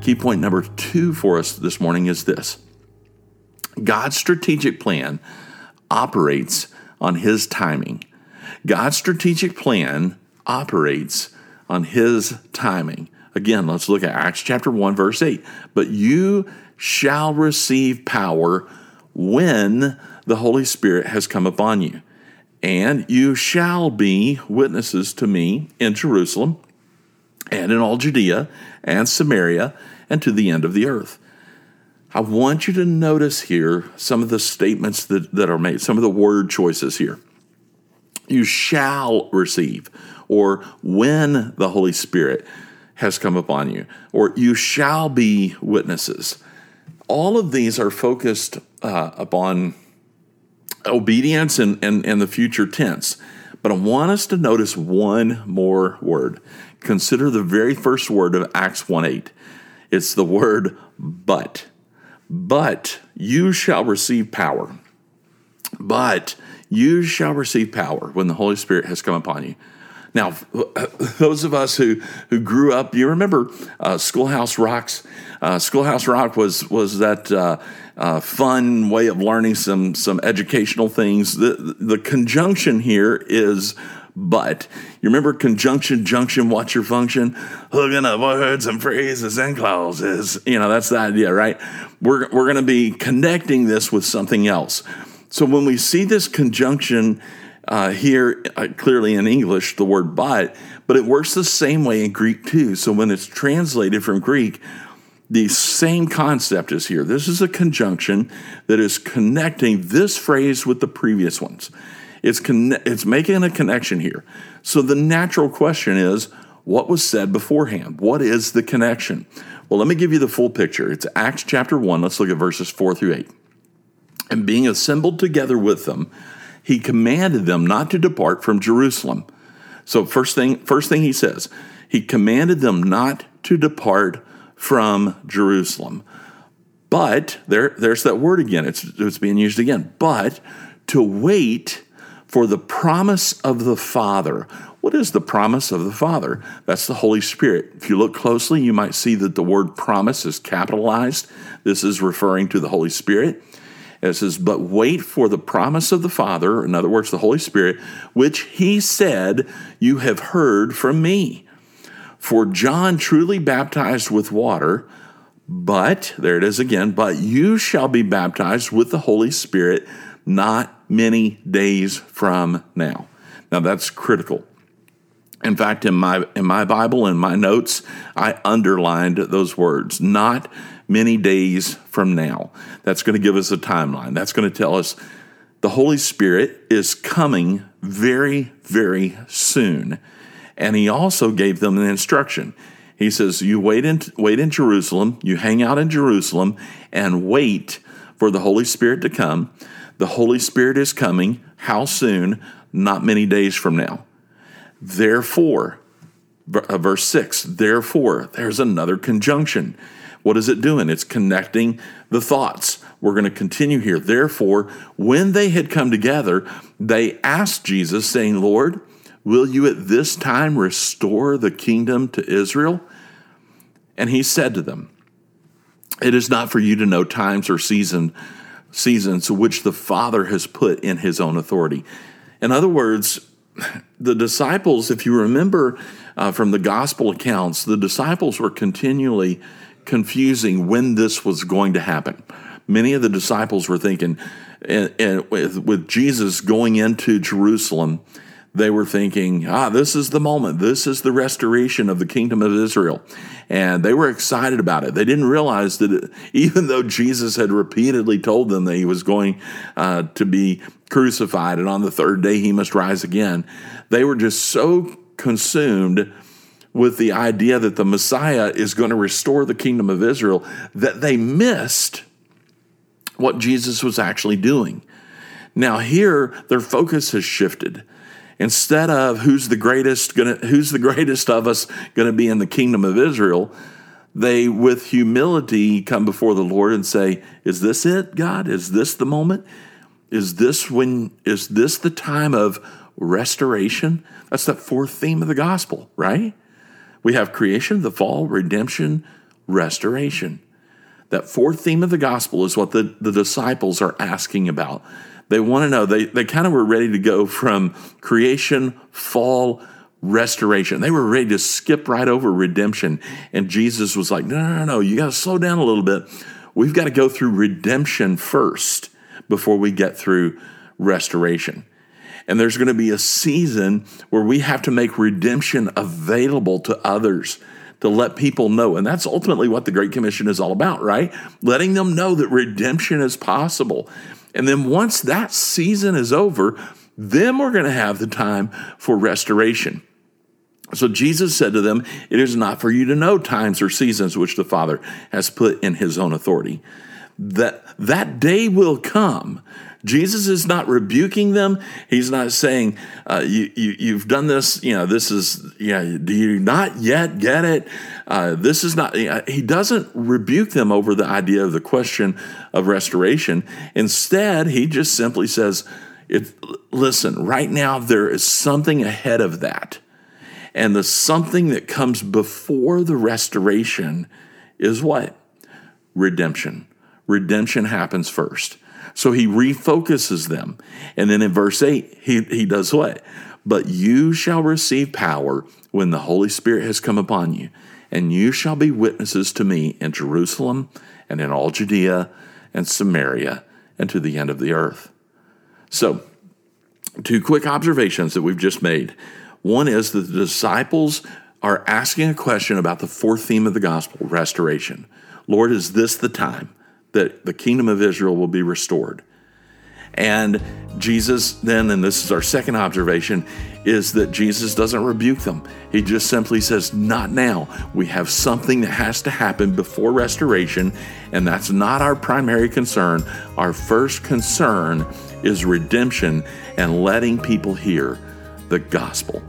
Key point number two for us this morning is this God's strategic plan operates on His timing. God's strategic plan operates on His timing. Again, let's look at Acts chapter 1, verse 8. But you shall receive power when the Holy Spirit has come upon you. And you shall be witnesses to me in Jerusalem and in all Judea and Samaria and to the end of the earth. I want you to notice here some of the statements that, that are made, some of the word choices here. You shall receive, or when the Holy Spirit has come upon you, or you shall be witnesses. All of these are focused uh, upon obedience and, and, and the future tense. But I want us to notice one more word. Consider the very first word of Acts 1 8. It's the word but. But you shall receive power. But you shall receive power when the Holy Spirit has come upon you. Now, those of us who, who grew up, you remember uh, Schoolhouse Rocks? Uh, Schoolhouse Rock was was that uh, uh, fun way of learning some some educational things. The the conjunction here is but. You remember conjunction, junction, what's your function? Hooking up words and phrases and clauses. You know, that's the idea, right? We're, we're going to be connecting this with something else. So when we see this conjunction uh, here, uh, clearly in English, the word but, but it works the same way in Greek too. So when it's translated from Greek, the same concept is here. This is a conjunction that is connecting this phrase with the previous ones. It's, con- it's making a connection here. So the natural question is what was said beforehand? What is the connection? Well, let me give you the full picture. It's Acts chapter 1. Let's look at verses 4 through 8. And being assembled together with them, he commanded them not to depart from Jerusalem. So first thing, first thing he says, he commanded them not to depart from Jerusalem. But there, there's that word again. It's, it's being used again. But to wait for the promise of the Father. What is the promise of the Father? That's the Holy Spirit. If you look closely, you might see that the word promise is capitalized. This is referring to the Holy Spirit. It says, But wait for the promise of the Father, in other words, the Holy Spirit, which he said, You have heard from me. For John truly baptized with water, but, there it is again, but you shall be baptized with the Holy Spirit not many days from now. Now that's critical. In fact, in my in my Bible in my notes, I underlined those words, not many days from now. That's going to give us a timeline. That's going to tell us the Holy Spirit is coming very, very soon. And he also gave them an instruction. He says, You wait in, wait in Jerusalem, you hang out in Jerusalem, and wait for the Holy Spirit to come. The Holy Spirit is coming. How soon? Not many days from now. Therefore, uh, verse 6, therefore, there's another conjunction. What is it doing? It's connecting the thoughts. We're going to continue here. Therefore, when they had come together, they asked Jesus, saying, Lord, will you at this time restore the kingdom to Israel? And he said to them, It is not for you to know times or season seasons which the Father has put in his own authority. In other words, the disciples, if you remember uh, from the gospel accounts, the disciples were continually confusing when this was going to happen. Many of the disciples were thinking, and, and with, with Jesus going into Jerusalem, they were thinking, ah, this is the moment. This is the restoration of the kingdom of Israel. And they were excited about it. They didn't realize that even though Jesus had repeatedly told them that he was going uh, to be crucified and on the third day he must rise again, they were just so consumed with the idea that the Messiah is going to restore the kingdom of Israel that they missed what Jesus was actually doing. Now, here, their focus has shifted instead of who's the greatest gonna who's the greatest of us going to be in the kingdom of Israel, they with humility come before the Lord and say, "Is this it, God? Is this the moment? Is this when is this the time of restoration?" That's the fourth theme of the gospel, right? We have creation, the fall, redemption, restoration. That fourth theme of the gospel is what the, the disciples are asking about. They want to know, they, they kind of were ready to go from creation, fall, restoration. They were ready to skip right over redemption. And Jesus was like, no, no, no, no, you got to slow down a little bit. We've got to go through redemption first before we get through restoration. And there's going to be a season where we have to make redemption available to others to let people know. And that's ultimately what the Great Commission is all about, right? Letting them know that redemption is possible. And then once that season is over, then we're going to have the time for restoration. So Jesus said to them, It is not for you to know times or seasons which the Father has put in his own authority. That that day will come. Jesus is not rebuking them. He's not saying, uh, you, you, have done this, you know, this is, yeah, do you not yet get it? Uh, this is not, he doesn't rebuke them over the idea of the question of restoration. Instead, he just simply says, listen, right now there is something ahead of that and the something that comes before the restoration is what? Redemption. Redemption happens first. So he refocuses them. And then in verse 8, he, he does what? But you shall receive power when the Holy Spirit has come upon you, and you shall be witnesses to me in Jerusalem and in all Judea and Samaria and to the end of the earth. So, two quick observations that we've just made. One is that the disciples are asking a question about the fourth theme of the gospel restoration. Lord, is this the time that the kingdom of Israel will be restored? And Jesus, then, and this is our second observation, is that Jesus doesn't rebuke them. He just simply says, Not now. We have something that has to happen before restoration, and that's not our primary concern. Our first concern is redemption and letting people hear the gospel.